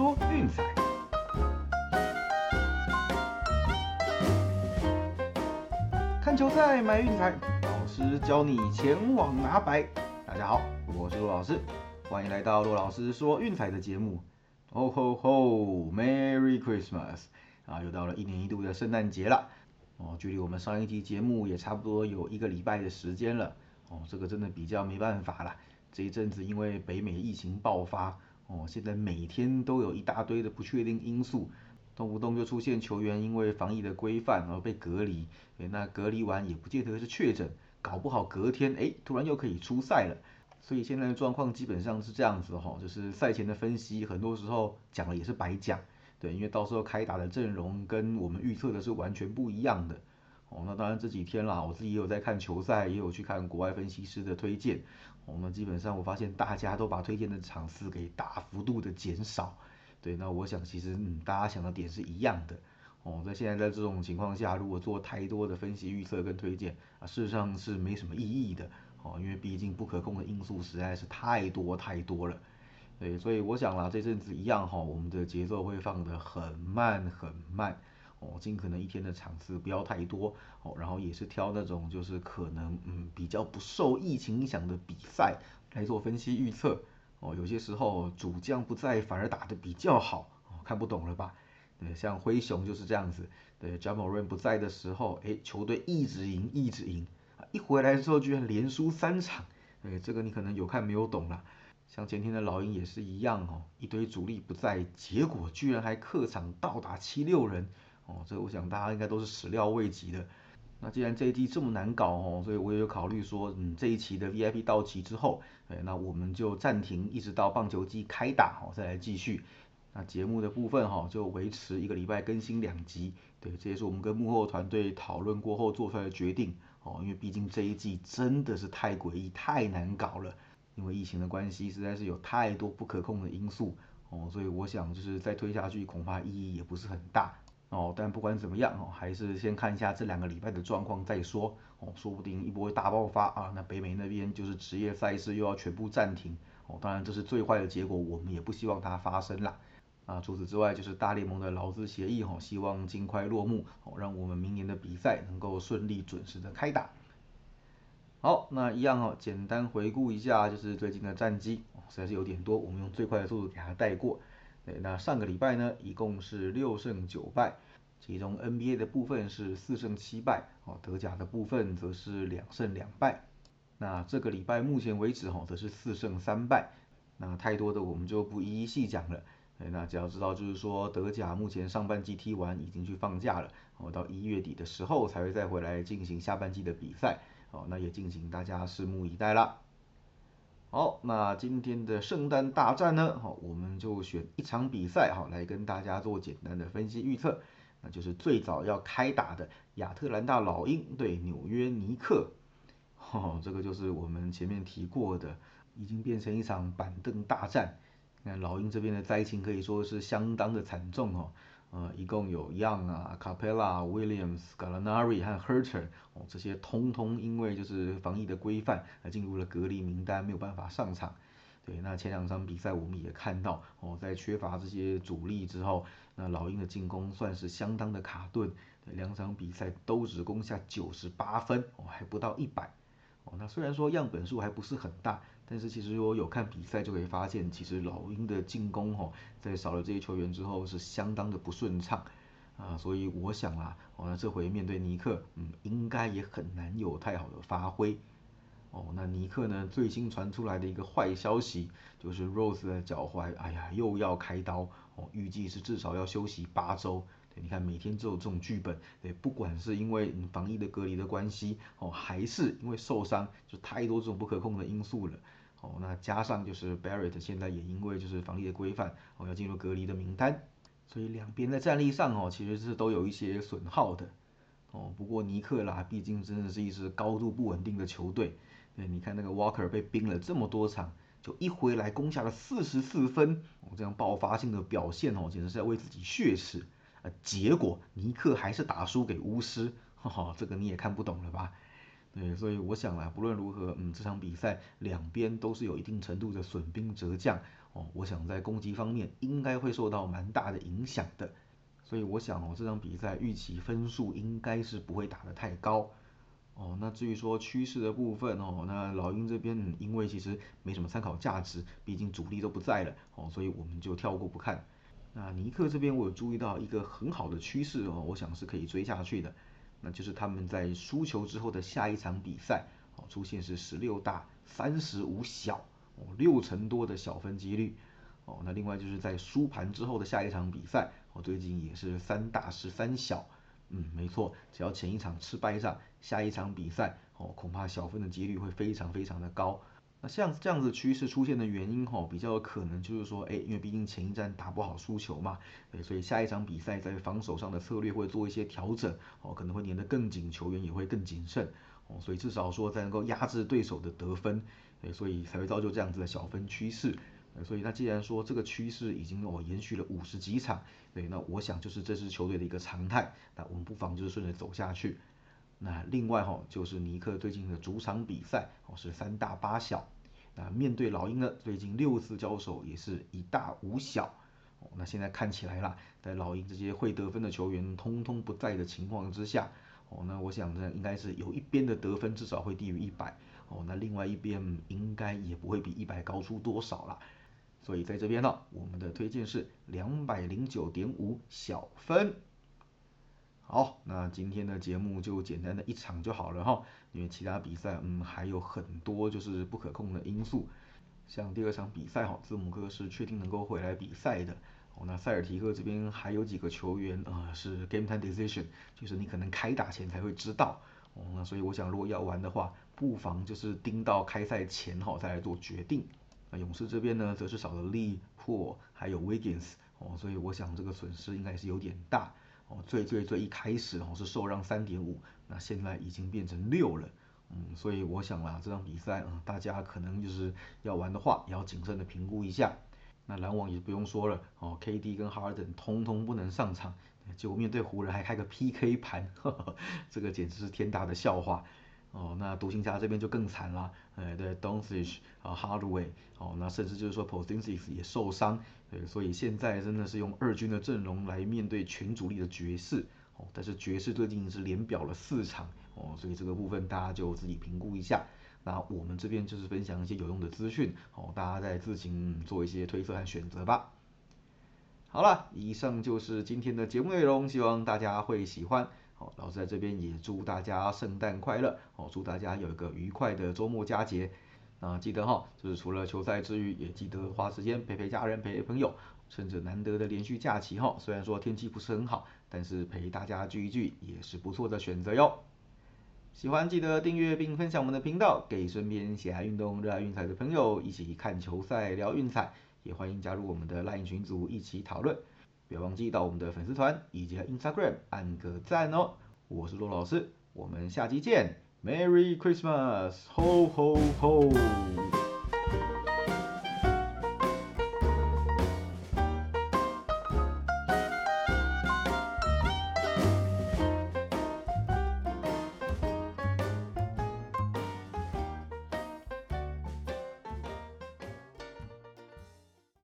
说运彩，看球赛买运彩，老师教你前往拿白。大家好，我是陆老师，欢迎来到陆老师说运彩的节目。哦吼吼，Merry Christmas！啊，又到了一年一度的圣诞节了。哦，距离我们上一期节目也差不多有一个礼拜的时间了。哦，这个真的比较没办法了。这一阵子因为北美疫情爆发，哦，现在每天都有一大堆的不确定因素，动不动就出现球员因为防疫的规范而被隔离，诶，那隔离完也不见得是确诊，搞不好隔天诶突然又可以出赛了。所以现在的状况基本上是这样子哈，就是赛前的分析很多时候讲了也是白讲，对，因为到时候开打的阵容跟我们预测的是完全不一样的。哦，那当然这几天啦，我自己也有在看球赛，也有去看国外分析师的推荐。哦，们基本上我发现大家都把推荐的场次给大幅度的减少。对，那我想其实嗯，大家想的点是一样的。哦，在现在在这种情况下，如果做太多的分析预测跟推荐啊，事实上是没什么意义的。哦，因为毕竟不可控的因素实在是太多太多了。对，所以我想啦，这阵子一样哈，我们的节奏会放得很慢很慢。哦，尽可能一天的场次不要太多哦，然后也是挑那种就是可能嗯比较不受疫情影响的比赛来做分析预测哦。有些时候主将不在反而打得比较好哦，看不懂了吧？对，像灰熊就是这样子，对 j a m a r n 不在的时候，哎，球队一直赢一直赢，一回来之后居然连输三场，对，这个你可能有看没有懂啦。像前天的老鹰也是一样哦，一堆主力不在，结果居然还客场倒打七六人。哦，这我想大家应该都是始料未及的。那既然这一季这么难搞哦，所以我也有考虑说，嗯，这一期的 VIP 到期之后，哎，那我们就暂停，一直到棒球季开打哦，再来继续。那节目的部分哈，就维持一个礼拜更新两集。对，这也是我们跟幕后团队讨论过后做出来的决定哦，因为毕竟这一季真的是太诡异、太难搞了。因为疫情的关系，实在是有太多不可控的因素哦，所以我想就是再推下去，恐怕意义也不是很大。哦，但不管怎么样哦，还是先看一下这两个礼拜的状况再说哦，说不定一波大爆发啊，那北美那边就是职业赛事又要全部暂停哦，当然这是最坏的结果，我们也不希望它发生啦。啊，除此之外就是大联盟的劳资协议哈，希望尽快落幕哦，让我们明年的比赛能够顺利准时的开打。好，那一样哦，简单回顾一下就是最近的战绩，实在是有点多，我们用最快的速度给它带过。对，那上个礼拜呢，一共是六胜九败，其中 NBA 的部分是四胜七败，哦，德甲的部分则是两胜两败。那这个礼拜目前为止，哈，则是四胜三败。那太多的我们就不一一细讲了。对，那只要知道就是说，德甲目前上半季踢完，已经去放假了，哦，到一月底的时候才会再回来进行下半季的比赛，哦，那也敬请大家拭目以待啦。好，那今天的圣诞大战呢？好，我们就选一场比赛哈，来跟大家做简单的分析预测。那就是最早要开打的亚特兰大老鹰对纽约尼克。哈，这个就是我们前面提过的，已经变成一场板凳大战。那老鹰这边的灾情可以说是相当的惨重哦。呃，一共有 Young 啊、Capela、Williams、Gallinari 和 Herter 哦，这些通通因为就是防疫的规范而进入了隔离名单，没有办法上场。对，那前两场比赛我们也看到哦，在缺乏这些主力之后，那老鹰的进攻算是相当的卡顿，两场比赛都只攻下九十八分哦，还不到一百。哦，那虽然说样本数还不是很大。但是其实如果有看比赛，就可以发现，其实老鹰的进攻吼，在少了这些球员之后，是相当的不顺畅啊。所以我想啦，哦，那这回面对尼克，嗯，应该也很难有太好的发挥。哦，那尼克呢，最新传出来的一个坏消息，就是 Rose 的脚踝，哎呀，又要开刀哦，预计是至少要休息八周。你看每天都有这种剧本，对，不管是因为防疫的隔离的关系，哦，还是因为受伤，就太多这种不可控的因素了。哦，那加上就是 Barrett 现在也因为就是防疫的规范，哦要进入隔离的名单，所以两边在战力上哦其实是都有一些损耗的。哦，不过尼克啦，毕竟真的是一支高度不稳定的球队。对，你看那个 Walker 被冰了这么多场，就一回来攻下了四十四分，哦这样爆发性的表现哦，简直是在为自己血耻。呃，结果尼克还是打输给巫师，哈哈，这个你也看不懂了吧？对，所以我想啊，不论如何，嗯，这场比赛两边都是有一定程度的损兵折将哦。我想在攻击方面应该会受到蛮大的影响的。所以我想哦，这场比赛预期分数应该是不会打得太高。哦，那至于说趋势的部分哦，那老鹰这边因为其实没什么参考价值，毕竟主力都不在了哦，所以我们就跳过不看。那尼克这边我有注意到一个很好的趋势哦，我想是可以追下去的。那就是他们在输球之后的下一场比赛，哦，出现是十六大三十五小，哦，六成多的小分几率，哦，那另外就是在输盘之后的下一场比赛，哦，最近也是三大十三小，嗯，没错，只要前一场吃败仗，下一场比赛，哦，恐怕小分的几率会非常非常的高。那像这样子趋势出现的原因哈，比较有可能就是说，哎，因为毕竟前一站打不好输球嘛，对，所以下一场比赛在防守上的策略会做一些调整，哦，可能会粘得更紧，球员也会更谨慎，哦，所以至少说才能够压制对手的得分，对，所以才会造就这样子的小分趋势，所以那既然说这个趋势已经哦延续了五十几场，对，那我想就是这支球队的一个常态，那我们不妨就是顺着走下去。那另外哈，就是尼克最近的主场比赛哦是三大八小，那面对老鹰呢，最近六次交手也是一大五小哦。那现在看起来啦，在老鹰这些会得分的球员通通不在的情况之下哦，那我想呢，应该是有一边的得分至少会低于一百哦，那另外一边应该也不会比一百高出多少啦。所以在这边呢，我们的推荐是两百零九点五小分。好，那今天的节目就简单的一场就好了哈，因为其他比赛嗯还有很多就是不可控的因素，像第二场比赛哈，字母哥是确定能够回来比赛的，哦，那塞尔提克这边还有几个球员啊是 game time decision，就是你可能开打前才会知道，哦，那所以我想如果要玩的话，不妨就是盯到开赛前哈再来做决定。那勇士这边呢，则是少了利珀还有 Wiggins，哦，所以我想这个损失应该是有点大。哦，最最最一开始哦是受让三点五，那现在已经变成六了，嗯，所以我想啦，这场比赛啊，大家可能就是要玩的话，也要谨慎的评估一下。那篮网也不用说了，哦，KD 跟哈登通通不能上场，结果面对湖人还开个 PK 盘，呵呵这个简直是天大的笑话。哦，那独行侠这边就更惨了，哎，对 d o n c i c 啊 Hardway，哦，那甚至就是说 Porzingis 也受伤，对，所以现在真的是用二军的阵容来面对全主力的爵士，哦，但是爵士最近是连表了四场，哦，所以这个部分大家就自己评估一下。那我们这边就是分享一些有用的资讯，哦，大家再自行做一些推测和选择吧。好了，以上就是今天的节目内容，希望大家会喜欢。好，老师在这边也祝大家圣诞快乐，好，祝大家有一个愉快的周末佳节。那记得哈，就是除了球赛之余，也记得花时间陪陪家人、陪陪朋友，趁着难得的连续假期哈。虽然说天气不是很好，但是陪大家聚一聚也是不错的选择哟。喜欢记得订阅并分享我们的频道，给身边喜爱运动、热爱运彩的朋友一起看球赛、聊运彩，也欢迎加入我们的 LINE 群组一起讨论。别忘记到我们的粉丝团以及 Instagram 按个赞哦！我是骆老师，我们下期见，Merry Christmas! Ho, Ho Ho！